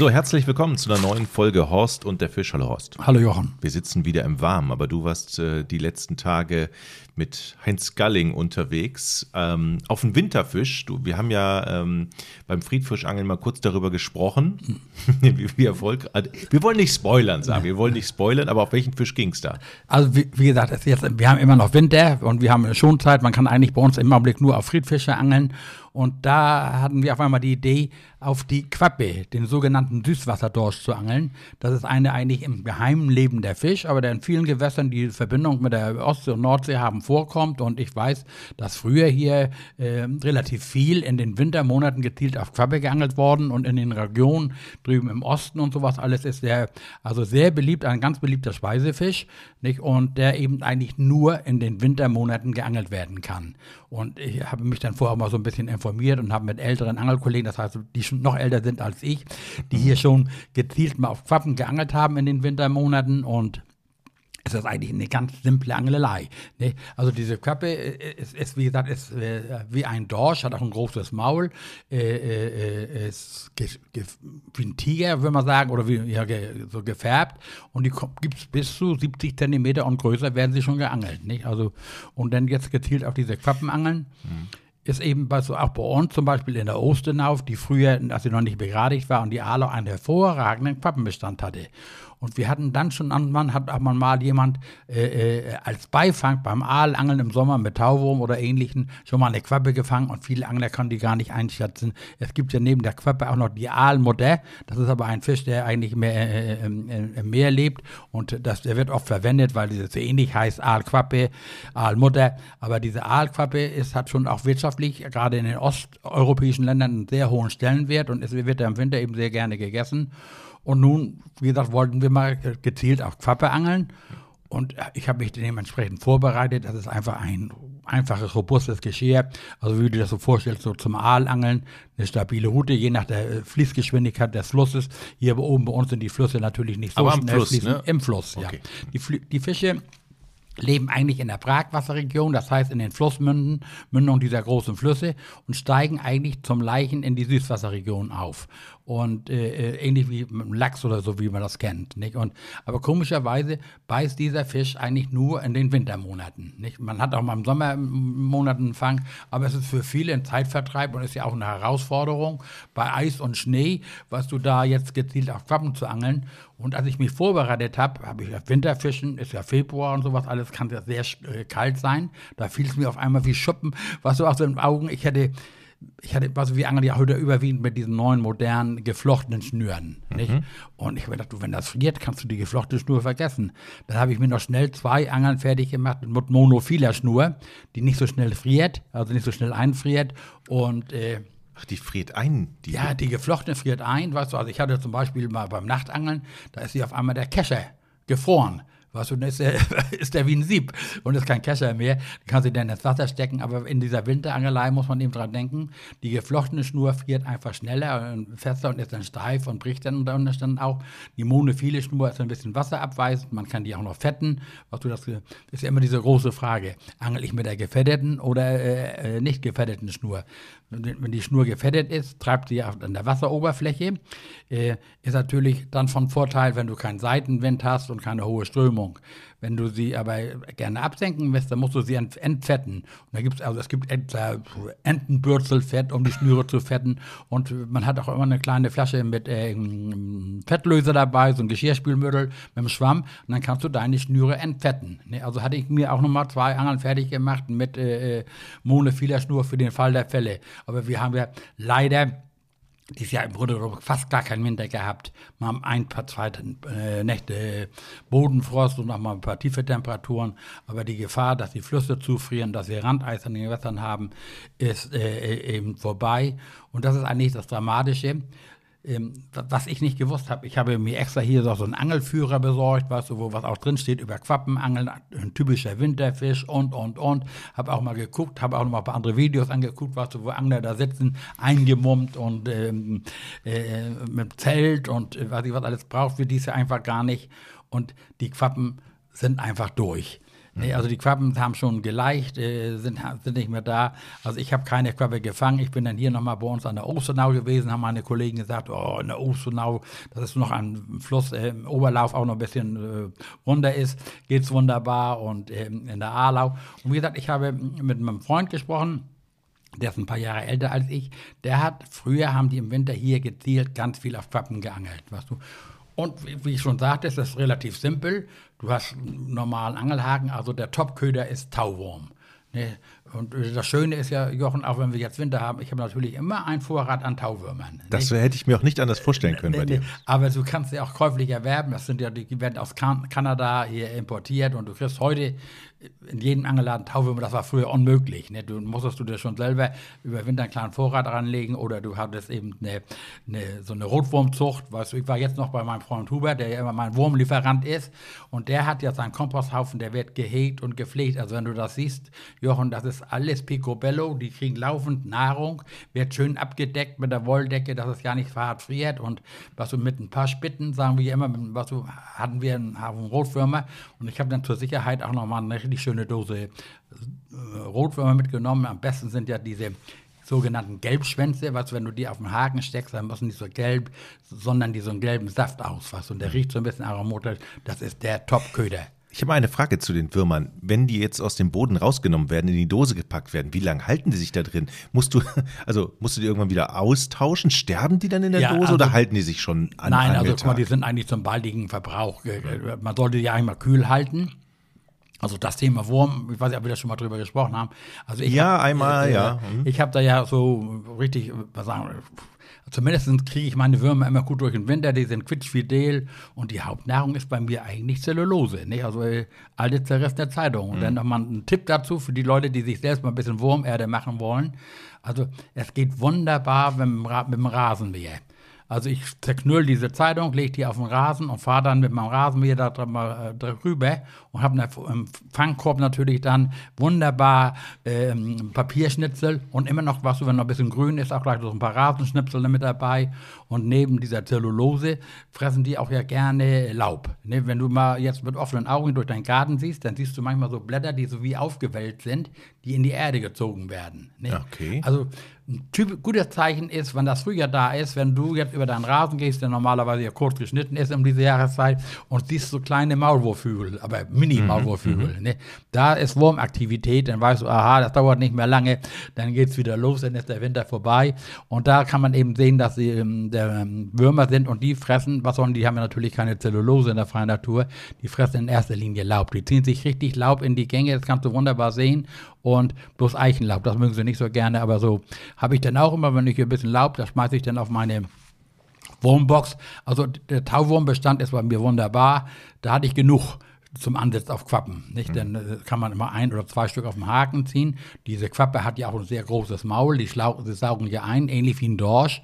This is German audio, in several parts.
So, herzlich willkommen zu einer neuen Folge Horst und der Fisch. Hallo Horst. Hallo Jochen. Wir sitzen wieder im Warmen, aber du warst äh, die letzten Tage mit Heinz Galling unterwegs ähm, auf den Winterfisch. Du, wir haben ja ähm, beim Friedfischangeln mal kurz darüber gesprochen, wie, wie Erfolg. Wir wollen nicht spoilern, sagen wir wollen nicht spoilern, aber auf welchen Fisch ging es da? Also wie, wie gesagt, jetzt, wir haben immer noch Winter und wir haben Schonzeit. Man kann eigentlich bei uns im Augenblick nur auf Friedfische angeln. Und da hatten wir auf einmal die Idee, auf die Quappe, den sogenannten Süßwasserdorsch, zu angeln. Das ist eine eigentlich im Geheimen lebender Fisch, aber der in vielen Gewässern die Verbindung mit der Ostsee und Nordsee haben vorkommt. Und ich weiß, dass früher hier äh, relativ viel in den Wintermonaten gezielt auf Quappe geangelt worden und in den Regionen drüben im Osten und sowas alles ist sehr, also sehr beliebt, ein ganz beliebter Speisefisch, nicht? Und der eben eigentlich nur in den Wintermonaten geangelt werden kann. Und ich habe mich dann vorher mal so ein bisschen informiert und habe mit älteren Angelkollegen, das heißt, die schon noch älter sind als ich, die hier schon gezielt mal auf Quappen geangelt haben in den Wintermonaten und es ist eigentlich eine ganz simple Angelelei. Ne? Also diese Quappe ist, ist, wie gesagt, ist äh, wie ein Dorsch, hat auch ein großes Maul, äh, äh, ist wie ein Tiger, würde man sagen, oder wie ja, so gefärbt. Und die gibt es bis zu 70 Zentimeter und größer werden sie schon geangelt. Nicht? Also, und dann jetzt gezielt auf diese Quappen angeln. Mhm ist eben so auch bei uns zum Beispiel in der Osternauf, die früher, als sie noch nicht begradigt war und die Aale einen hervorragenden Quappenbestand hatte. Und wir hatten dann schon, man hat auch mal jemand äh, äh, als Beifang beim Aalangeln im Sommer mit Tauwurm oder ähnlichen schon mal eine Quappe gefangen und viele Angler können die gar nicht einschätzen. Es gibt ja neben der Quappe auch noch die Aalmutter. Das ist aber ein Fisch, der eigentlich mehr äh, äh im Meer lebt und das, der wird oft verwendet, weil so ähnlich heißt Aalquappe, Aalmutter. Aber diese Aalquappe ist, hat schon auch wirtschaftlich, gerade in den osteuropäischen Ländern, einen sehr hohen Stellenwert und es wird im Winter eben sehr gerne gegessen. Und nun, wie gesagt, wollten wir mal gezielt auf Quappe angeln. Und ich habe mich dementsprechend vorbereitet. Das ist einfach ein einfaches, robustes Geschirr. Also wie du dir das so vorstellst, so zum Aalangeln. Eine stabile Route, je nach der äh, Fließgeschwindigkeit des Flusses. Hier oben bei uns sind die Flüsse natürlich nicht so Aber schnell Fluss, fließen. Ne? Im Fluss, okay. ja. Die, die Fische leben eigentlich in der Bragwasserregion, das heißt in den Flussmünden, Mündungen dieser großen Flüsse und steigen eigentlich zum Leichen in die Süßwasserregion auf. Und äh, äh ähnlich wie mit dem Lachs oder so, wie man das kennt. Nicht? Und, aber komischerweise beißt dieser Fisch eigentlich nur in den Wintermonaten. Nicht? Man hat auch mal im Sommermonaten Fang, aber es ist für viele ein Zeitvertreib und ist ja auch eine Herausforderung bei Eis und Schnee, was du da jetzt gezielt auf Quappen zu angeln. Und als ich mich vorbereitet habe, habe ich Winterfischen, ist ja Februar und sowas alles, kann ja sehr äh, kalt sein. Da fiel es mir auf einmal wie Schuppen, was so aus den Augen. Ich hätte ich hatte, also wir angeln ja heute überwiegend mit diesen neuen, modernen, geflochtenen Schnüren. Nicht? Mhm. Und ich habe gedacht, du, wenn das friert, kannst du die geflochtene Schnur vergessen. Dann habe ich mir noch schnell zwei Angeln fertig gemacht mit monophiler Schnur, die nicht so schnell friert, also nicht so schnell einfriert. Und äh, Ach, die friert ein. Die ja, die geflochtene friert ein, weißt du. Also ich hatte zum Beispiel mal beim Nachtangeln, da ist sie auf einmal der Kescher gefroren. Weißt du, dann ist der, ist der wie ein Sieb und ist kein Kescher mehr. Den kannst du dann ins Wasser stecken. Aber in dieser Winterangelei muss man eben dran denken, die geflochtene Schnur friert einfach schneller und fester und ist dann steif und bricht dann unter Umständen auch. Die monophile Schnur ist ein bisschen wasserabweisend. Man kann die auch noch fetten. Weißt du, das ist ja immer diese große Frage. Angel ich mit der gefetteten oder äh, äh nicht gefetteten Schnur? wenn die Schnur gefettet ist, treibt sie an der Wasseroberfläche. Äh, ist natürlich dann von Vorteil, wenn du keinen Seitenwind hast und keine hohe Strömung. Wenn du sie aber gerne absenken willst, dann musst du sie entfetten. Und da gibt's also es gibt Entenbürzelfett, um die Schnüre zu fetten. Und man hat auch immer eine kleine Flasche mit äh, Fettlöser dabei, so ein Geschirrspülmittel mit einem Schwamm. Und dann kannst du deine Schnüre entfetten. Ne? Also hatte ich mir auch nochmal zwei Angeln fertig gemacht mit äh, äh Monofiler Schnur für den Fall der Fälle. Aber wir haben ja leider dieses Jahr im Grunde fast gar keinen Winter gehabt. Wir haben ein paar, zwei äh, Nächte Bodenfrost und noch mal ein paar tiefe Temperaturen. Aber die Gefahr, dass die Flüsse zufrieren, dass wir Randeis an den Gewässern haben, ist äh, äh eben vorbei. Und das ist eigentlich das Dramatische ähm, was ich nicht gewusst habe. Ich habe mir extra hier so einen Angelführer besorgt, weißt du, wo was auch drin steht über Quappenangeln, ein typischer Winterfisch und, und, und. Habe auch mal geguckt, habe auch noch mal ein paar andere Videos angeguckt, weißt du, wo Angler da sitzen, eingemummt und ähm, äh, mit Zelt und äh, was ich was alles braucht, für diese einfach gar nicht. Und die Quappen sind einfach durch. Nee, also die Quappen haben schon geleicht, äh, sind, sind nicht mehr da. Also ich habe keine Quappe gefangen. Ich bin dann hier nochmal bei uns an der Osternau gewesen, haben meine Kollegen gesagt, oh, in der Osternau, das ist noch ein Fluss, äh, im Oberlauf auch noch ein bisschen äh, runter ist, geht's wunderbar und äh, in der Aarlau. Und wie gesagt, ich habe mit meinem Freund gesprochen, der ist ein paar Jahre älter als ich, der hat, früher haben die im Winter hier gezielt ganz viel auf Quappen geangelt, weißt du. Und wie, ich schon sagte, ist das relativ simpel. Du hast einen normalen Angelhaken, also der Topköder ist Tauwurm. Ne? Und das Schöne ist ja, Jochen, auch wenn wir jetzt Winter haben, ich habe natürlich immer einen Vorrat an Tauwürmern. Das hätte ich mir auch nicht anders vorstellen können bei dir. Aber du kannst sie auch käuflich erwerben. Das sind ja, die werden aus kan Kanada hier importiert und du kriegst heute in jedem Angelladen Tauwürmer, das war früher unmöglich. Ne? Du musstest du dir schon selber über Winter einen kleinen Vorrat ranlegen oder du hattest eben eine, eine, so eine Rotwurmzucht. Weißt du, ich war jetzt noch bei meinem Freund Hubert, der ja immer mein Wurmlieferant ist und der hat ja seinen Komposthaufen, der wird gehegt und gepflegt. Also wenn du das siehst, Jochen, das ist alles Picobello, die kriegen laufend Nahrung, wird schön abgedeckt mit der Wolldecke, dass es ja nicht verhart friert und was du mit ein paar Spitten, sagen wir immer, was du, hatten wir einen Haufen Rotwürmer und ich habe dann zur Sicherheit auch nochmal eine richtig schöne Dose äh, Rotwürmer mitgenommen. Am besten sind ja diese sogenannten Gelbschwänze, was wenn du die auf den Haken steckst, dann müssen die so gelb, sondern die so einen gelben Saft ausfassen. Und der riecht so ein bisschen aromatisch. Das ist der Top-Köder. Ich habe eine Frage zu den Würmern. Wenn die jetzt aus dem Boden rausgenommen werden, in die Dose gepackt werden, wie lange halten die sich da drin? Musst du, also musst du die irgendwann wieder austauschen? Sterben die dann in der ja, Dose also, oder halten die sich schon an Nein, also guck mal, die sind eigentlich zum baldigen Verbrauch. Man sollte die eigentlich mal kühl halten. Also das Thema Wurm, ich weiß nicht, ob wir da schon mal drüber gesprochen haben. Also ich ja, hab, einmal, äh, ja. Mhm. Ich habe da ja so richtig, was sagen zumindest kriege ich meine Würmer immer gut durch den Winter, die sind quietschfidel und die Hauptnahrung ist bei mir eigentlich Zellulose, nicht? also äh, alte zerrissene Zeitung. Und mhm. dann nochmal ein Tipp dazu für die Leute, die sich selbst mal ein bisschen Wurmerde machen wollen. Also es geht wunderbar mit dem, mit dem Rasenmäher. Also ich zerknüll diese Zeitung, lege die auf den Rasen und fahre dann mit meinem Rasenmäher da drüber äh, und habe im Fangkorb natürlich dann wunderbar ähm, Papierschnitzel und immer noch was, wenn noch ein bisschen grün ist, auch gleich so ein paar Rasenschnipsel mit dabei. Und neben dieser Zellulose fressen die auch ja gerne Laub. Ne? Wenn du mal jetzt mit offenen Augen durch deinen Garten siehst, dann siehst du manchmal so Blätter, die so wie aufgewellt sind, die in die Erde gezogen werden. Ne? Okay. Also ein typ, gutes Zeichen ist, wenn das Frühjahr da ist, wenn du jetzt über deinen Rasen gehst, der normalerweise ja kurz geschnitten ist um diese Jahreszeit, und siehst so kleine Maulwurfhügel, aber Mini-Maulwurfhügel. Mhm. Ne? Da ist Wurmaktivität, dann weißt du, aha, das dauert nicht mehr lange, dann geht es wieder los, dann ist der Winter vorbei. Und da kann man eben sehen, dass sie ähm, der, ähm, Würmer sind und die fressen, was sollen die, haben ja natürlich keine Zellulose in der freien Natur, die fressen in erster Linie Laub. Die ziehen sich richtig Laub in die Gänge, das kannst du wunderbar sehen. Und bloß Eichenlaub, das mögen sie nicht so gerne, aber so habe ich dann auch immer, wenn ich ein bisschen Laub, das schmeiße ich dann auf meine Wurmbox. Also der Tauwurmbestand ist bei mir wunderbar. Da hatte ich genug zum Ansatz auf Quappen. Nicht? Mhm. Dann äh, kann man immer ein oder zwei Stück auf den Haken ziehen. Diese Quappe hat ja auch ein sehr großes Maul, die, die saugen ja ein, ähnlich wie ein Dorsch.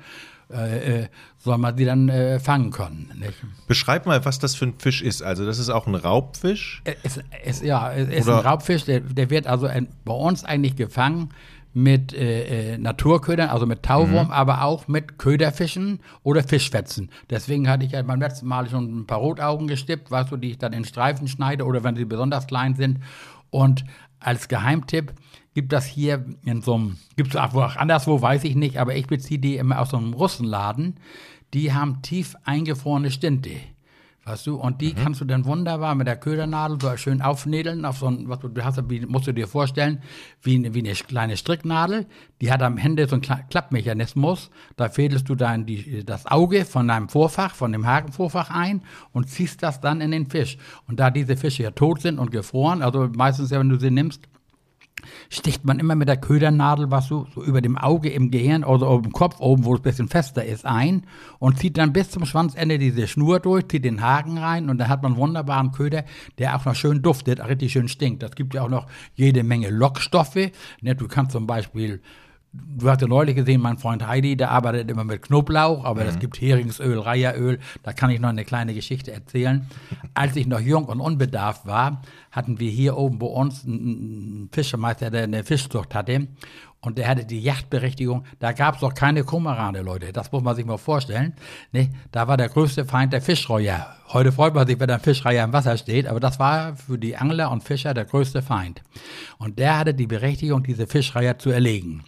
Äh, äh, soll man sie dann äh, fangen können. Nicht? Beschreib mal, was das für ein Fisch ist. Also das ist auch ein Raubfisch? Es, es, ja, es ist ein Raubfisch. Der, der wird also bei uns eigentlich gefangen mit äh, äh, Naturködern, also mit Tauwurm, mhm. aber auch mit Köderfischen oder Fischfetzen. Deswegen hatte ich ja beim letzten Mal schon ein paar Rotaugen gestippt, weißt du, die ich dann in Streifen schneide oder wenn sie besonders klein sind. Und als Geheimtipp gibt das hier in so einem, gibt es auch anderswo, weiß ich nicht, aber ich beziehe die immer aus so einem Russenladen. Die haben tief eingefrorene Stinte. Weißt du, und die mhm. kannst du dann wunderbar mit der Ködernadel so schön aufnädeln, auf so ein, was du, hast, wie, musst du dir vorstellen, wie, wie eine kleine Stricknadel. Die hat am Ende so einen Klappmechanismus. Da fädelst du dann die, das Auge von deinem Vorfach, von dem Hakenvorfach ein und ziehst das dann in den Fisch. Und da diese Fische ja tot sind und gefroren, also meistens, wenn du sie nimmst, sticht man immer mit der Ködernadel was so, so über dem Auge im Gehirn oder auf dem Kopf oben, wo es ein bisschen fester ist, ein und zieht dann bis zum Schwanzende diese Schnur durch, zieht den Haken rein und dann hat man einen wunderbaren Köder, der auch noch schön duftet, richtig schön stinkt. Das gibt ja auch noch jede Menge Lockstoffe. Du kannst zum Beispiel du hast ja neulich gesehen, mein Freund Heidi, der arbeitet immer mit Knoblauch, aber es gibt Heringsöl, Reiheröl, da kann ich noch eine kleine Geschichte erzählen. Als ich noch jung und unbedarft war, hatten wir hier oben bei uns einen Fischermeister, der eine Fischzucht hatte und der hatte die Yachtberechtigung. Da gab es doch keine Kumarane, Leute. Das muss man sich mal vorstellen. Ne? Da war der größte Feind der Fischreuer. Heute freut man sich, wenn ein Fischreiher im Wasser steht, aber das war für die Angler und Fischer der größte Feind. Und der hatte die Berechtigung, diese Fischreiher zu erlegen.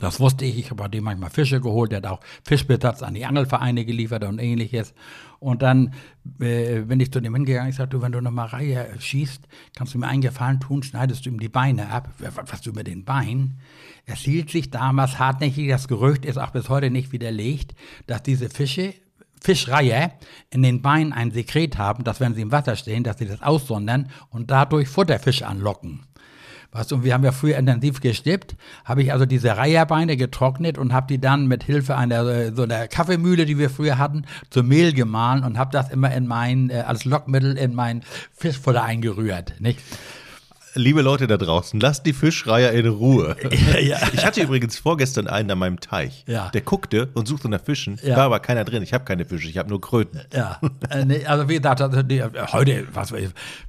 Das wusste ich. Ich habe dem manchmal Fische geholt. Der hat auch Fischbesatz an die Angelvereine geliefert und ähnliches. Und dann äh, bin ich zu dem hingegangen. Ich sagte, du, wenn du nochmal Reihe schießt, kannst du mir einen Gefallen tun, schneidest du ihm die Beine ab. Was du mit den Beinen? Es hielt sich damals hartnäckig. Das Gerücht ist auch bis heute nicht widerlegt, dass diese Fische Fischreihe in den Beinen ein Sekret haben, dass wenn sie im Wasser stehen, dass sie das aussondern und dadurch Futterfische anlocken. Du, und wir haben ja früher intensiv gestippt, habe ich also diese Reiherbeine getrocknet und habe die dann mit Hilfe einer äh, so einer Kaffeemühle, die wir früher hatten, zu Mehl gemahlen und habe das immer in mein äh, als Lockmittel in mein Fischfutter eingerührt, nicht? Liebe Leute da draußen, lasst die Fischreiher in Ruhe. Ja, ja. Ich hatte übrigens vorgestern einen an meinem Teich. Ja. Der guckte und suchte nach Fischen. Ja. War aber keiner drin. Ich habe keine Fische, ich habe nur Kröten. Ja, äh, nee, also wie gesagt, also die, heute, was,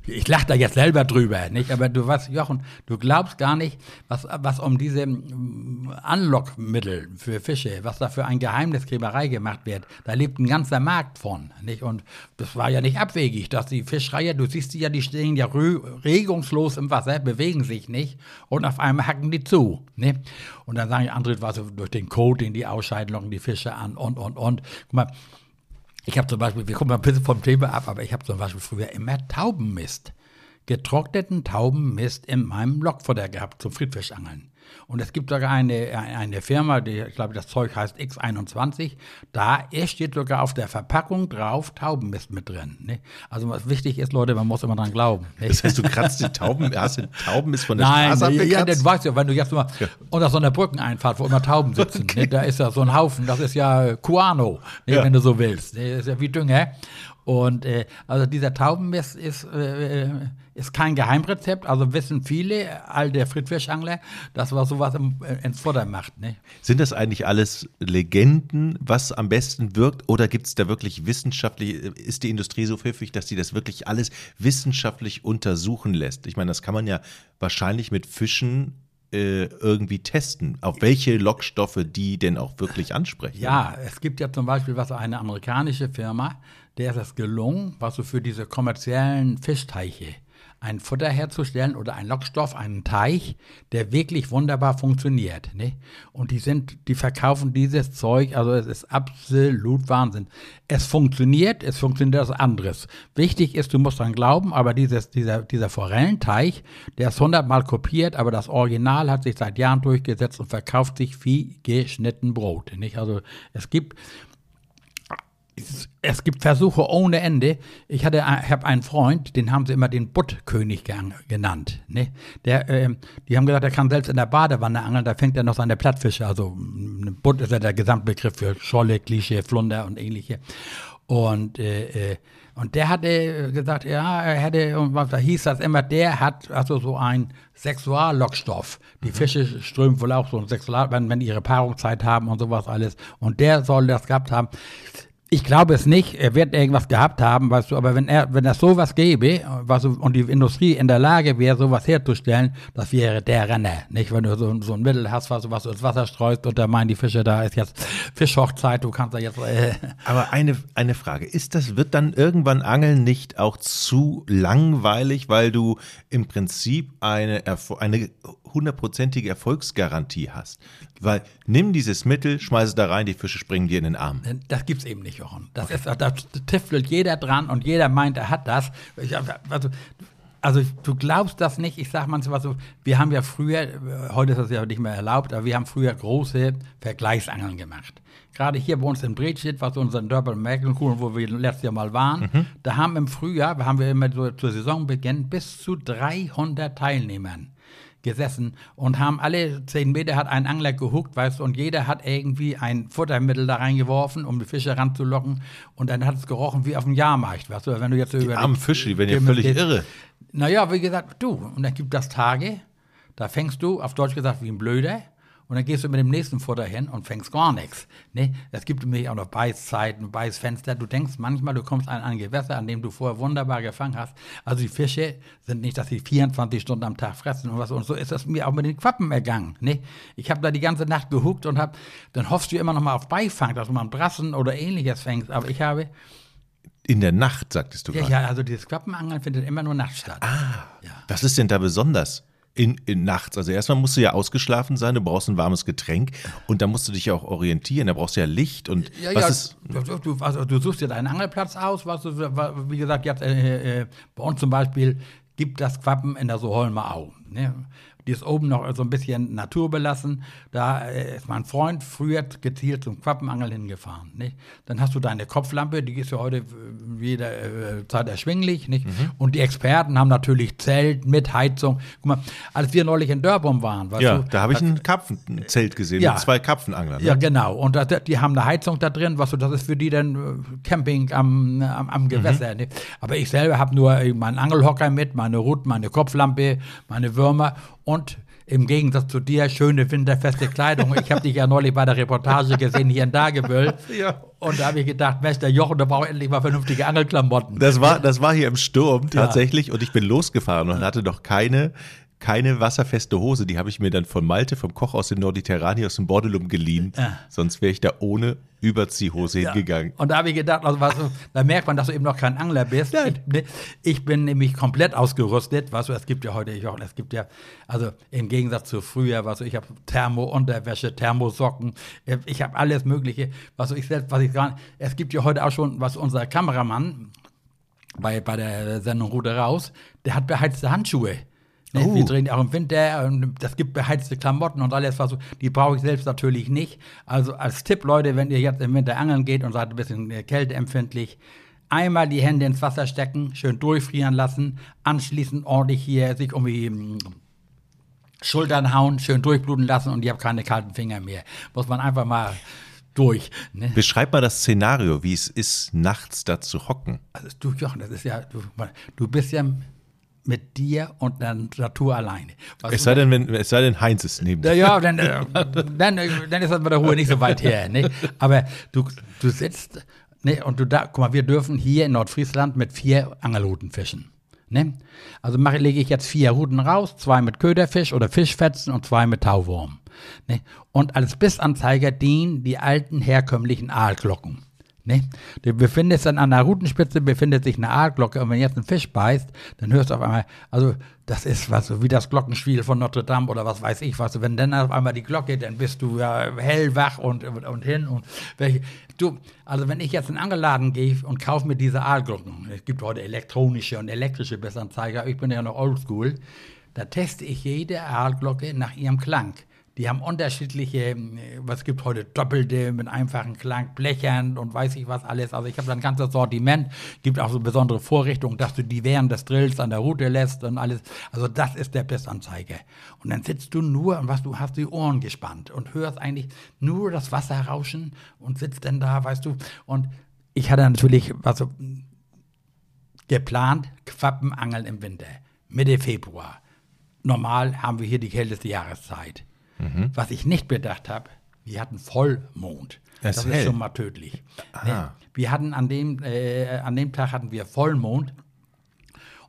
ich lache da jetzt selber drüber, nicht? Aber du weißt, Jochen, du glaubst gar nicht, was, was um diese mm, Anlockmittel für Fische, was da für ein Geheimniskrämerei gemacht wird. Da lebt ein ganzer Markt von, nicht? Und das war ja nicht abwegig, dass die Fischreiher, du siehst die ja, die stehen ja regungslos im Wasser, bewegen sich nicht und auf einmal hacken die zu. Ne? Und dann sagen die andere, was durch den Code, den die ausscheiden, locken die Fische an und, und, und. Guck mal, ich habe zum Beispiel, wir kommen mal ein bisschen vom Thema ab, aber ich habe zum Beispiel früher immer Taubenmist, getrockneten Taubenmist in meinem Lockfutter gehabt zum Friedfischangeln. Und es gibt sogar eine, eine Firma, die, ich glaube, das Zeug heißt X21. Da steht sogar auf der Verpackung drauf Taubenmist mit drin. Ne? Also was wichtig ist, Leute, man muss immer dran glauben. Ne? Das heißt, du kratzt den Tauben, hast den Taubenmist von der Nein, Straße abgekratzt? Ja, das weißt du, wenn du jetzt mal ja. unter so einer Brückeneinfahrt, wo immer Tauben sitzen, okay. ne? da ist ja so ein Haufen, das ist ja Kuano, ne? ja. wenn du so willst. Ne? Das ist ja wie Dünger. Und äh, also dieser Taubenmist ist, äh, ist kein Geheimrezept. Also wissen viele, all der Friedfischangler, dass man sowas im, äh, ins Futter macht. Ne? Sind das eigentlich alles Legenden, was am besten wirkt? Oder gibt es da wirklich wissenschaftlich, ist die Industrie so pfiffig, dass sie das wirklich alles wissenschaftlich untersuchen lässt? Ich meine, das kann man ja wahrscheinlich mit Fischen äh, irgendwie testen, auf welche Lockstoffe die denn auch wirklich ansprechen. Ja, es gibt ja zum Beispiel was eine amerikanische Firma, der ist es gelungen, was so für diese kommerziellen Fischteiche ein Futter herzustellen oder ein Lockstoff, einen Teich, der wirklich wunderbar funktioniert. Ne? Und die sind, die verkaufen dieses Zeug, also es ist absolut Wahnsinn. Es funktioniert, es funktioniert was anderes. Wichtig ist, du musst dran glauben, aber dieses, dieser, dieser Forellenteich, der ist hundertmal kopiert, aber das Original hat sich seit Jahren durchgesetzt und verkauft sich wie geschnitten Brot. Nicht? Also es gibt es gibt Versuche ohne Ende. Ich hatte, ich habe einen Freund, den haben sie immer den Buttkönig genannt. Ne? Der, äh, die haben gesagt, er kann selbst in der Badewanne angeln, da fängt er noch seine Plattfische. Also Butt ist ja der Gesamtbegriff für Scholle, Klischee, Flunder und ähnliche. Und äh, äh, und der hatte gesagt, ja, er hätte, und was da hieß das immer, der hat also so ein Sexuallockstoff. Die mhm. Fische strömen wohl auch so ein Sexual, wenn, wenn ihre Paarungszeit haben und sowas alles. Und der soll das gehabt haben. Ich glaube es nicht. Er wird irgendwas gehabt haben, weißt du, aber wenn er, wenn es sowas gäbe, was, und die Industrie in der Lage wäre, sowas herzustellen, das wäre der Renner. Nicht, wenn du so, so ein Mittel hast, was, was du ins Wasser streust und da meinen die Fische, da ist jetzt Fischhochzeit, du kannst da jetzt. Äh. Aber eine, eine Frage, ist das, wird dann irgendwann Angeln nicht auch zu langweilig, weil du im Prinzip eine, eine hundertprozentige Erfolgsgarantie hast. Weil nimm dieses Mittel, schmeiß es da rein, die Fische springen dir in den Arm. Das gibt's eben nicht, Jochen. Das okay. ist, da tiffelt jeder dran und jeder meint, er hat das. Also, also du glaubst das nicht. Ich sag manchmal so, wir haben ja früher, heute ist das ja nicht mehr erlaubt, aber wir haben früher große Vergleichsangeln gemacht. Gerade hier bei uns in Bredstedt, was unser Dörper Merkelkuchen, wo wir letztes Jahr mal waren, mhm. da haben im Frühjahr, haben wir immer so zur Saisonbeginn bis zu 300 Teilnehmern gesessen und haben alle zehn Meter hat ein Angler gehuckt, weißt du, und jeder hat irgendwie ein Futtermittel da reingeworfen, um die Fische ranzulocken und dann hat es gerochen wie auf dem Jahrmarkt, weißt du, wenn du jetzt die über armen Fische, die werden ja völlig irre. Naja, wie gesagt, du, und dann gibt das Tage, da fängst du, auf Deutsch gesagt, wie ein Blöder und dann gehst du mit dem nächsten Futter hin und fängst gar nichts. Ne? Es gibt nämlich auch noch Beißzeiten, Beißfenster. Du denkst manchmal, du kommst an ein Gewässer, an dem du vorher wunderbar gefangen hast. Also die Fische sind nicht, dass sie 24 Stunden am Tag fressen und was und so ist das mir auch mit den Quappen ergangen. Ne? Ich habe da die ganze Nacht gehuckt und hab, dann hoffst du immer noch mal auf Beifang, dass du mal einen Brassen oder ähnliches fängst. Aber ich habe In der Nacht, sagtest du ja, gerade. ja, also dieses Quappenangeln findet immer nur nachts statt. Ah, was ist denn da besonders? In, in nachts. Also erstmal musst du ja ausgeschlafen sein, du brauchst ein warmes Getränk und dann musst du dich ja auch orientieren, da brauchst du ja Licht und Ja, was ja, ist. du, du, also, du suchst dir deinen Angelplatz aus, was du, wie gesagt, jetzt äh, äh, bei uns zum Beispiel gibt das Quappen in der Soholmer Au. Ne? Die ist oben noch so ein bisschen naturbelassen. Da äh, ist mein Freund früher gezielt zum Quappenangeln hingefahren. Nicht? Dann hast du deine Kopflampe, die ist ja heute jeder äh, Zeit erschwinglich. Nicht? Mhm. Und die Experten haben natürlich Zelt mit Heizung. Guck mal, als wir neulich in Dörbum waren, weißt Ja, du, da habe ich ein Karpfenzelt gesehen Ja. mit zwei Karpfenanglern. ja, Ne? genau. Und das, die haben eine Heizung da drin, was so, das ist für die dann äh, Camping am, am, am Gewässer. Ne? Aber ich selber habe nur äh, meinen Angelhocker mit, meine Ruten, meine Kopflampe, meine Würmer und im Gegensatz zu dir schöne winterfeste Kleidung. Ich habe dich ja neulich bei der Reportage gesehen hier in Dagebüll. Ja. Und da habe ich gedacht, Mensch, der Jochen, der braucht endlich mal vernünftige Angelklamotten. Das war, das war hier im Sturm tatsächlich und ich bin losgefahren und hatte noch keine, keine wasserfeste Hose. Die habe ich mir dann von Malte, vom Koch aus dem Norditerran hier aus dem Bordelum geliehen. Sonst wäre ich da ohne Überziehhose hingegangen. Und da habe ich gedacht, also, weißt du, da merkt man, dass du eben noch kein Angler bist. Ne? Ich bin nämlich komplett ausgerüstet. Weißt du, es gibt ja heute, ich auch, es gibt ja, also im Gegensatz zu früher, weißt du, ich habe Thermo-Unterwäsche, Thermosocken, ich habe alles Mögliche. Was ich selbst, was ich nicht, es gibt ja heute auch schon, was unser Kameramann bei, bei der Sendung Rute raus, der hat beheizte Handschuhe. Ne, Oh. Wir drehen auch im Winter und das gibt beheizte Klamotten und alles, was so, die brauche ich selbst natürlich nicht. Also als Tipp, Leute, wenn ihr jetzt im Winter angeln geht und seid ein bisschen äh, kälteempfindlich, einmal die Hände ins Wasser stecken, schön durchfrieren lassen, anschließend ordentlich hier sich um die mm, Schultern hauen, schön durchbluten lassen und ihr habt keine kalten Finger mehr. Muss man einfach mal durch. Ne? Beschreib mal das Szenario, wie es ist, nachts da zu hocken. Also du, Jochen, das ist ja, du, du bist ja mit dir und der Natur alleine. Was Es sei denn, wenn, es sei denn, Heinz ist neben dir. ja, dann, äh, dann, äh, dann ist das mit der Ruhe nicht so weit her. Ne? Aber du, du sitzt, ne, und du da, guck mal, wir dürfen hier in Nordfriesland mit vier Angelruten fischen. Ne? Also mache, lege ich jetzt vier Ruten raus, zwei mit Köderfisch oder Fischfetzen und zwei mit Tauwurm. Ne? Und als Bissanzeiger dienen die alten herkömmlichen Aalglocken. Ne? Du befindest dann an der Rutenspitze befindet sich eine Aalglocke und wenn jetzt ein Fisch beißt, dann hörst du auf einmal, also das ist was so wie das Glockenspiel von Notre Dame oder was weiß ich was. Wenn dann auf einmal die Glocke, dann bist du ja hellwach und, und, und hin und welche. Du, also wenn ich jetzt in den Angelladen gehe und kaufe mir diese Aalglocken, es gibt heute elektronische und elektrische Bissanzeiger, ich bin ja noch oldschool, da teste ich jede Aalglocke nach ihrem Klang. Die haben unterschiedliche, äh, was gibt heute doppelte mit einfachen Klang, Blechern und weiß ich was alles. Also ich habe ein ganzes Sortiment, gibt auch so besondere Vorrichtungen, dass du die während des Drills an der Route lässt und alles. Also das ist der Bissanzeiger. Und dann sitzt du nur und was du hast die Ohren gespannt und hörst eigentlich nur das Wasser rauschen und sitzt dann da, weißt du. Und ich hatte natürlich, also geplant, Quappenangeln im Winter, Mitte Februar. Normal haben wir hier die kälteste Jahreszeit. Was ich nicht bedacht habe, wir hatten Vollmond. Es Das ist hell. schon mal tödlich. Ne? Wir hatten an dem, äh, an dem Tag hatten wir Vollmond.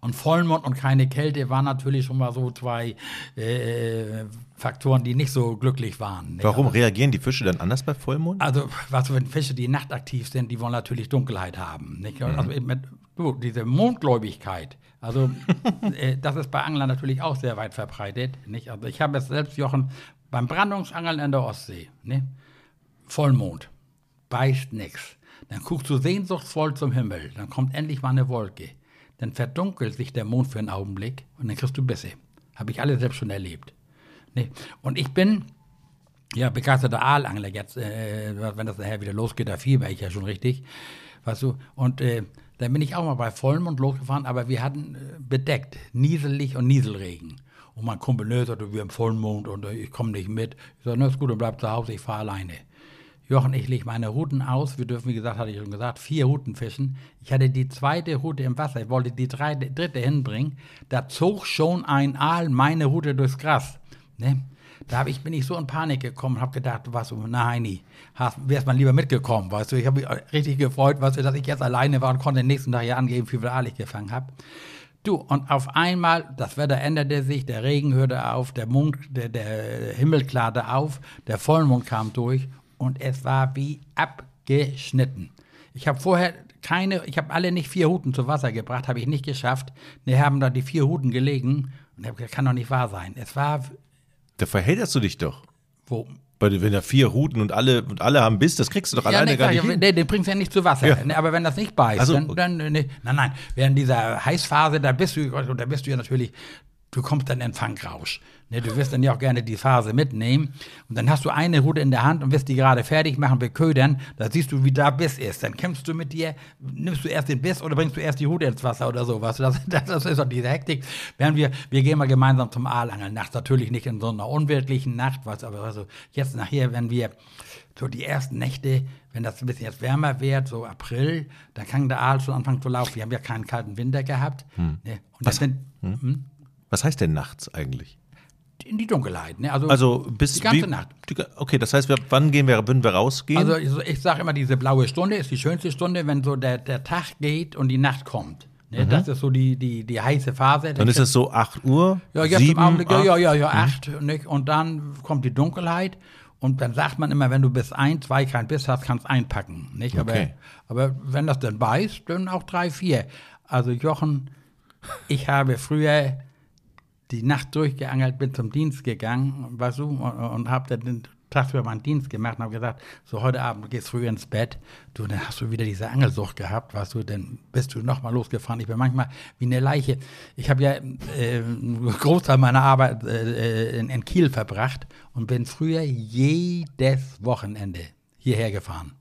Und Vollmond und keine Kälte waren natürlich schon mal so zwei äh, Faktoren, die nicht so glücklich waren. ne? Warum reagieren die Fische dann anders bei Vollmond? Also, was wenn Fische, die nachtaktiv sind, die wollen natürlich Dunkelheit haben. Nicht? Also eben mit, du, diese Mondgläubigkeit, also äh, das ist bei Anglern natürlich auch sehr weit verbreitet. Nicht? Also ich habe es selbst, Jochen, beim Brandungsangeln in der Ostsee, ne? Vollmond, beißt nix. Dann guckst du sehnsuchtsvoll zum Himmel, dann kommt endlich mal eine Wolke. Dann verdunkelt sich der Mond für einen Augenblick und dann kriegst du Bisse. Habe ich alles selbst schon erlebt. Ne? Und ich bin ja, begeisterter Aalangler jetzt, äh, wenn das nachher wieder losgeht, da fieber ich ja schon richtig. Weißt du, und äh, dann bin ich auch mal bei Vollmond losgefahren, aber wir hatten äh, bedeckt, nieselig und Nieselregen. Und mein Kumpel, ne, sagte, wir haben Vollmond und äh, ich komme nicht mit. Ich sage, na ist gut, dann bleib zu Hause, ich fahre alleine. Jochen, ich lege meine Routen aus. Wir dürfen, wie gesagt, hatte ich schon gesagt, vier Routen fischen. Ich hatte die zweite Route im Wasser. Ich wollte die drei, dritte hinbringen. Da zog schon ein Aal meine Route durchs Gras. Ne? Da ich, bin ich so in Panik gekommen und habe gedacht, was, nein, nie, wärst mal lieber mitgekommen, weißt du. Ich habe mich richtig gefreut, weißt du, dass ich jetzt alleine war und konnte den nächsten Tag ja angeben, wie viel Aal ich gefangen habe. Du, und auf einmal, das Wetter änderte sich, der Regen hörte auf, der, Mond, der, der Himmel klarte auf, der Vollmond kam durch und es war wie abgeschnitten. Ich habe vorher keine, ich habe alle nicht vier Huten zu Wasser gebracht, habe ich nicht geschafft. Ne, haben da die vier Huten gelegen und ich habe gesagt, kann doch nicht wahr sein. Es war. Da verhältst du dich doch. Wo? Weil wenn da vier Ruten und alle und alle haben Biss, das kriegst du doch Ja, alleine nee, gar klar, nicht ja, hin. nee, den bringst du ja nicht zu Wasser. Ja. Aber wenn das nicht beißt, so, dann, dann nee, nein, nein. Während dieser Heißphase, da bist du, da bist du ja natürlich, du kommst dann in Fangrausch. Ne, du wirst dann ja auch gerne die Phase mitnehmen. Und dann hast du eine Rute in der Hand und wirst die gerade fertig machen, beködern. Da siehst du, wie da Biss ist. Dann kämpfst du mit dir, nimmst du erst den Biss oder bringst du erst die Rute ins Wasser oder so. Weißt du, das, das, das ist doch diese Hektik. Während wir, wir gehen mal gemeinsam zum Aalangeln. Nachts natürlich nicht in so einer unwirtlichen Nacht, was, aber also jetzt nachher, wenn wir so die ersten Nächte, wenn das ein bisschen jetzt wärmer wird, so April, dann kann der Aal schon anfangen zu laufen. Wir haben ja keinen kalten Winter gehabt. Ne? Und das sind Was heißt denn nachts eigentlich? in die Dunkelheit. Ne? Also, Also bis die ganze wie, Nacht. Die, okay, das heißt, wir, wann gehen wir, würden wir rausgehen? Also ich, sage immer, diese blaue Stunde ist die schönste Stunde, wenn so der, der Tag geht und die Nacht kommt. Ne? Das ist so die, die, die heiße Phase. Mhm. dann ist es so 8 Uhr, Ja, jetzt 7, im Augenblick, ja, 8? ja, ja, ja, acht. Nicht? Und dann kommt die Dunkelheit. Und dann sagt man immer, wenn du bis ein, zwei kein Biss hast, kannst einpacken. Nicht? Okay. Aber, aber wenn das dann beißt, dann auch drei, vier. Also Jochen, ich habe früher die Nacht durchgeangelt, bin zum Dienst gegangen, weißt du, und, und habe dann den Tag für meinen Dienst gemacht und habe gesagt, so heute Abend du gehst früh ins Bett, du, dann hast du wieder diese Angelsucht gehabt, weißt du, dann bist du nochmal losgefahren. Ich bin manchmal wie eine Leiche. Ich habe ja äh, einen Großteil meiner Arbeit äh, in, in Kiel verbracht und bin früher jedes Wochenende hierher gefahren.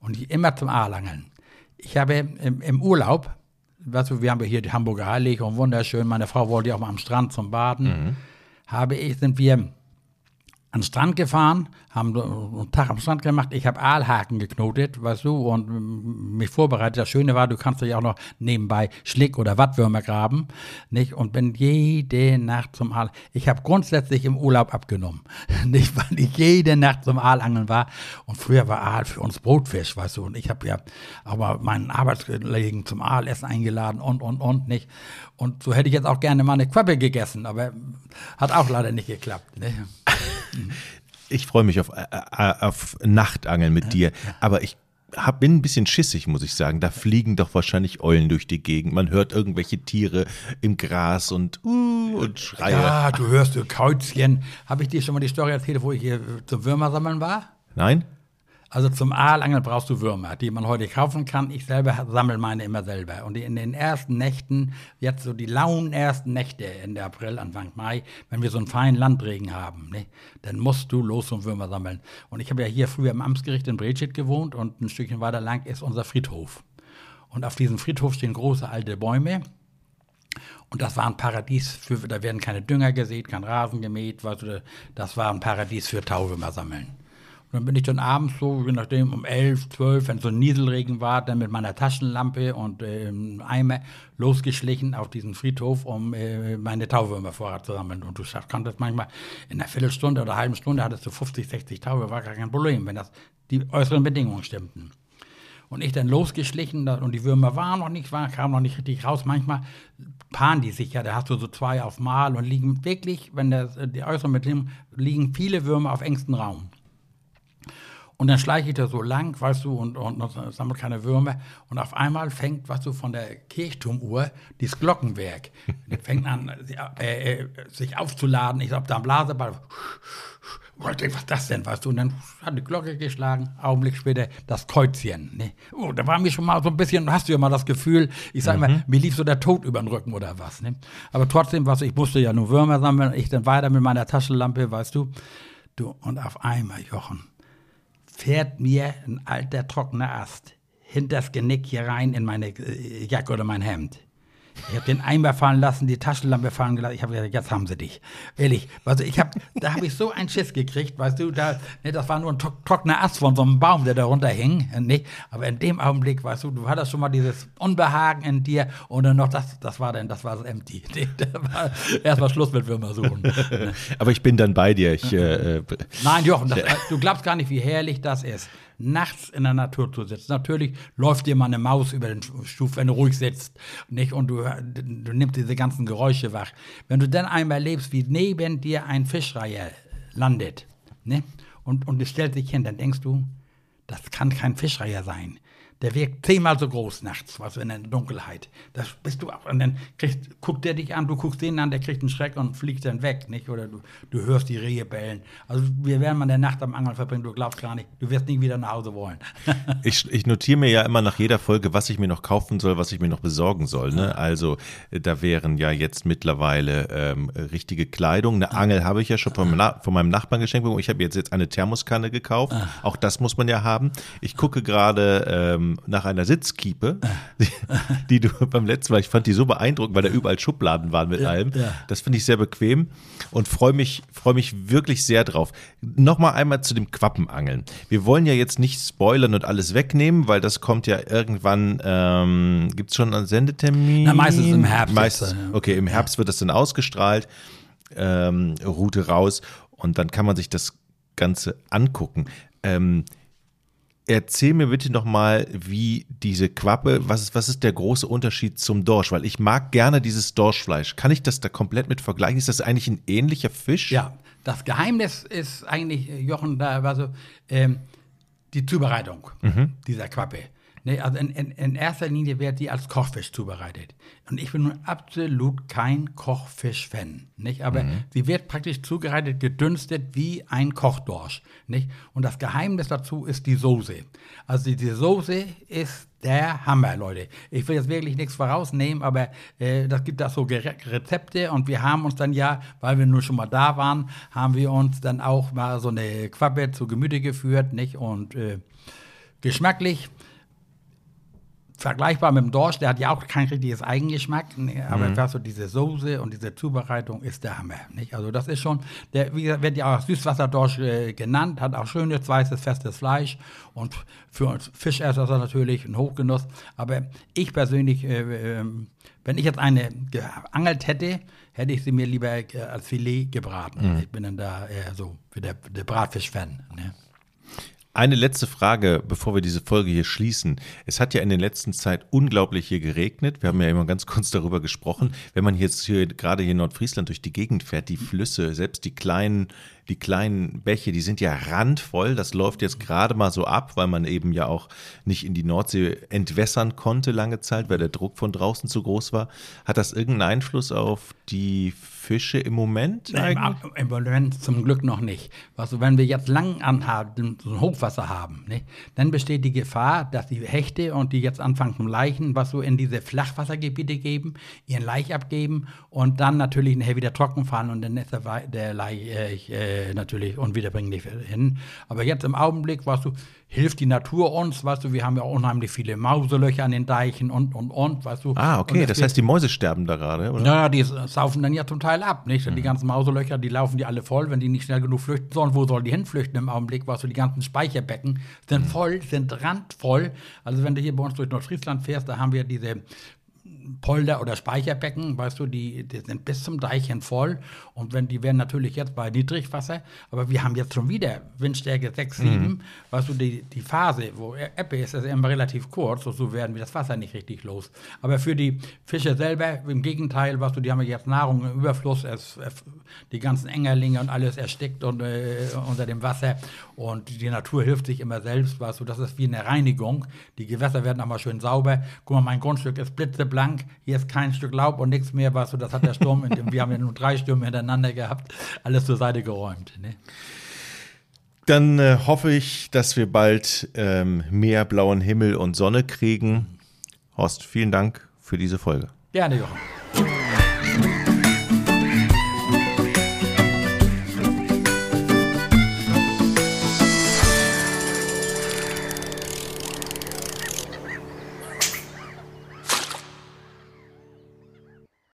Und immer zum Aalangeln. Ich habe im, im Urlaub, weißt du, wir haben hier die Hamburger Heilig und wunderschön, meine Frau wollte ja auch mal am Strand zum Baden, habe ich, sind wir an den Strand gefahren, haben einen Tag am Strand gemacht. Ich habe Aalhaken geknotet, weißt du, und mm, mich vorbereitet. Das Schöne war, du kannst ja auch noch nebenbei Schlick- oder Wattwürmer graben, nicht? Und bin jede Nacht zum Aal. Ich habe grundsätzlich im Urlaub abgenommen, nicht? Weil ich jede Nacht zum Aalangeln war. Und früher war Aal für uns Brotfisch, weißt du. Und ich habe ja auch mal meinen Arbeitskollegen zum Aalessen eingeladen und, und, und, nicht? Und so hätte ich jetzt auch gerne mal eine Quappe gegessen, aber hat auch leider nicht geklappt, ne? Ich freue mich auf, äh, äh, auf Nachtangeln mit dir, aber ich hab, bin ein bisschen schissig, muss ich sagen. Da fliegen doch wahrscheinlich Eulen durch die Gegend. Man hört irgendwelche Tiere im Gras und, uh, und Schreie. Ja, du hörst du Käuzchen. Habe ich dir schon mal die Story erzählt, wo ich hier zum Würmer sammeln war? Nein? Also zum Aalangeln brauchst du Würmer, die man heute kaufen kann. Ich selber sammle meine immer selber. Und in den ersten Nächten, jetzt so die lauen ersten Nächte Ende April, Anfang Mai, wenn wir so einen feinen Landregen haben, ne, dann musst du los zum Würmer sammeln. Und ich habe ja hier früher im Amtsgericht in Bredstedt gewohnt und ein Stückchen weiter lang ist unser Friedhof. Und auf diesem Friedhof stehen große alte Bäume. Und das war ein Paradies für, da werden keine Dünger gesät, kein Rasen gemäht, weißt du, das war ein Paradies für Tauwürmer sammeln. Dann bin ich dann abends so, je nachdem, um elf, zwölf, wenn so ein Nieselregen war, dann mit meiner Taschenlampe und ähm, Eimer losgeschlichen auf diesen Friedhof, um äh, meine Tauwürmer vorrat zu sammeln. Und du konntest manchmal in einer Viertelstunde oder einer halben Stunde hattest du 50, 60 Tauwürmer, war gar kein Problem, wenn das die äußeren Bedingungen stimmten. Und ich dann losgeschlichen und die Würmer waren noch nicht, waren, kamen noch nicht richtig raus. Manchmal paaren die sich ja, da hast du so zwei auf Mal und liegen wirklich, wenn das, äh, die äußeren Bedingungen, liegen viele Würmer auf engstem Raum. Und dann schleiche ich da so lang, weißt du, und, und, und sammle keine Würmer. Und auf einmal fängt, weißt du, von der Kirchturmuhr dieses Glockenwerk. Fängt an, äh, äh, sich aufzuladen. Ich glaube, da am Blaseball. Was ist das denn, weißt du? Und dann hat die Glocke geschlagen, Augenblick später das Kreuzchen. Ne? Oh, da war mir schon mal so ein bisschen, hast du ja mal das Gefühl, ich sag immer, mir lief so der Tod über den Rücken oder was. Ne? Aber trotzdem, was ich musste ja nur Würmer sammeln, ich dann weiter mit meiner Taschenlampe, weißt du. Du, und auf einmal, Jochen, fährt mir ein alter trockener Ast hinters Genick hier rein in meine äh, Jacke oder mein Hemd. Ich habe den Eimer fallen lassen, die Taschenlampe fallen gelassen. Ich habe gesagt, jetzt haben sie dich. Ehrlich. Also ich habe, da habe ich so einen Schiss gekriegt, weißt du, da, ne, das war nur ein trockener Ast von so einem Baum, der da runterhing. Ne? Aber in dem Augenblick, weißt du, du hattest schon mal dieses Unbehagen in dir und dann noch das, das war dann, das war das Empty. War erstmal Schluss mit Würmer suchen. Aber ich bin dann bei dir. Ich, äh, äh Nein, Jochen, das, du glaubst gar nicht, wie herrlich das ist nachts in der Natur zu sitzen. Natürlich läuft dir mal eine Maus über den Stuf, wenn du ruhig sitzt, nicht? Und du, du nimmst diese ganzen Geräusche wach. Wenn du dann einmal lebst, wie neben dir ein Fischreiher landet, ne? Und, und es stellt sich hin, dann denkst du, das kann kein Fischreiher sein der wirkt zehnmal so groß nachts, was in der Dunkelheit. Das bist du auch. Und dann kriegt, guckt der dich an, du guckst den an, der kriegt einen Schreck und fliegt dann weg, nicht? Oder du, du hörst die Rehe bellen. Also wir werden mal in der Nacht am Angeln verbringen, du glaubst gar nicht, du wirst nie wieder nach Hause wollen. ich, ich notiere mir ja immer nach jeder Folge, was ich mir noch kaufen soll, was ich mir noch besorgen soll. Ne? Also da wären ja jetzt mittlerweile ähm, richtige Kleidung. Eine Angel habe ich ja schon von, von meinem Nachbarn geschenkt bekommen. Ich habe jetzt, jetzt eine Thermoskanne gekauft. Ah. Auch das muss man ja haben. Ich gucke gerade ähm, nach einer Sitzkiepe, die, die, du beim letzten Mal, ich fand die so beeindruckend, weil da überall Schubladen waren mit allem. Ja. Das finde ich sehr bequem und freue mich, freue mich wirklich sehr drauf. Nochmal einmal zu dem Quappenangeln. Wir wollen ja jetzt nicht spoilern und alles wegnehmen, weil das kommt ja irgendwann, ähm, gibt es schon einen Sendetermin? Na, meistens im Herbst. Meistens, okay, im Herbst wird das dann ausgestrahlt, ähm, Route raus und dann kann man sich das Ganze angucken. Ähm, Erzähl mir bitte noch mal, wie diese Quappe, was ist, was ist der große Unterschied zum Dorsch? Weil ich mag gerne dieses Dorschfleisch. Kann ich das da komplett mit vergleichen? Ist das eigentlich ein ähnlicher Fisch? Ja, das Geheimnis ist eigentlich, Jochen, da war so ähm, die Zubereitung mhm. dieser Quappe. Nee, also in, in, in, erster Linie wird die als Kochfisch zubereitet. Und ich bin nun absolut kein Kochfisch-Fan. Nicht? Aber mhm. sie wird praktisch zubereitet, gedünstet wie ein Kochdorsch. Nicht? Und das Geheimnis dazu ist die Soße. Also die Soße ist der Hammer, Leute. Ich will jetzt wirklich nichts vorausnehmen, aber äh, das gibt da so Rezepte und wir haben uns dann ja, weil wir nur schon mal da waren, haben wir uns dann auch mal so eine Quappe zu Gemüte geführt, nicht? Und äh, geschmacklich vergleichbar mit dem Dorsch, der hat ja auch kein richtiges Eigengeschmack, ne, aber mhm. so diese Soße und diese Zubereitung ist der Hammer. Nicht? Also das ist schon, der wie gesagt, wird ja auch Süßwasserdorsch äh, genannt, hat auch schönes, weißes, festes Fleisch und für uns Fischesser natürlich ein Hochgenuss. Aber ich persönlich, äh, äh, wenn ich jetzt eine geangelt hätte, hätte ich sie mir lieber äh, als Filet gebraten. Mhm. Ich bin dann da eher so wie der, der Bratfisch-Fan. Ne? Eine letzte Frage, bevor wir diese Folge hier schließen. Es hat ja in der letzten Zeit unglaublich hier geregnet. Wir haben ja immer ganz kurz darüber gesprochen. Wenn man jetzt hier gerade hier in Nordfriesland durch die Gegend fährt, die Flüsse, selbst die kleinen die kleinen Bäche, die sind ja randvoll. Das läuft jetzt gerade mal so ab, weil man eben ja auch nicht in die Nordsee entwässern konnte lange Zeit, weil der Druck von draußen zu groß war. Hat das irgendeinen Einfluss auf die Fische im Moment? Nein, Im Moment zum Glück noch nicht. Also wenn wir jetzt lang anhalten, so ein Hochwasser haben, ne, dann besteht die Gefahr, dass die Hechte und die jetzt anfangen zum Leichen, was so in diese Flachwassergebiete geben, ihren Laich abgeben und dann natürlich nachher wieder trocken fahren und dann ist der, der Laich äh, äh, natürlich unwiederbringlich hin. Aber jetzt im Augenblick, weißt du, hilft die Natur uns, weißt du, wir haben ja auch unheimlich viele Mauselöcher an den Deichen und, und, und, weißt du. Ah, okay, das, das heißt, die Mäuse sterben da gerade, oder? Ja, die saufen dann ja zum Teil ab, nicht? Mhm. Die ganzen Mauselöcher, die laufen die alle voll, wenn die nicht schnell genug flüchten sollen. Wo sollen die hinflüchten im Augenblick? Weißt du, die ganzen Speicherbecken sind mhm. voll, sind randvoll. Also wenn du hier bei uns durch Nordfriesland fährst, da haben wir diese Polder oder Speicherbecken, weißt du, die, die sind bis zum Deichen voll. Und wenn die werden natürlich jetzt bei Niedrigwasser, aber wir haben jetzt schon wieder Windstärke 6, 7. Mhm. Weißt du, die, die Phase, wo Ebbe ist, ist immer relativ kurz und so werden wir das Wasser nicht richtig los. Aber für die Fische selber, im Gegenteil, weißt du, die haben jetzt Nahrung im Überfluss, es, die ganzen Engerlinge und alles erstickt und, äh, unter dem Wasser. Und die Natur hilft sich immer selbst, weißt du, das ist wie eine Reinigung. Die Gewässer werden nochmal schön sauber. Guck mal, mein Grundstück ist blitzeblank, hier ist kein Stück Laub und nichts mehr, weißt du, das hat der Sturm, dem, wir haben ja nur drei Stürme hintereinander gehabt, alles zur Seite geräumt. Ne? Dann äh, hoffe ich, dass wir bald ähm, mehr blauen Himmel und Sonne kriegen. Horst, vielen Dank für diese Folge. Gerne, Jochen.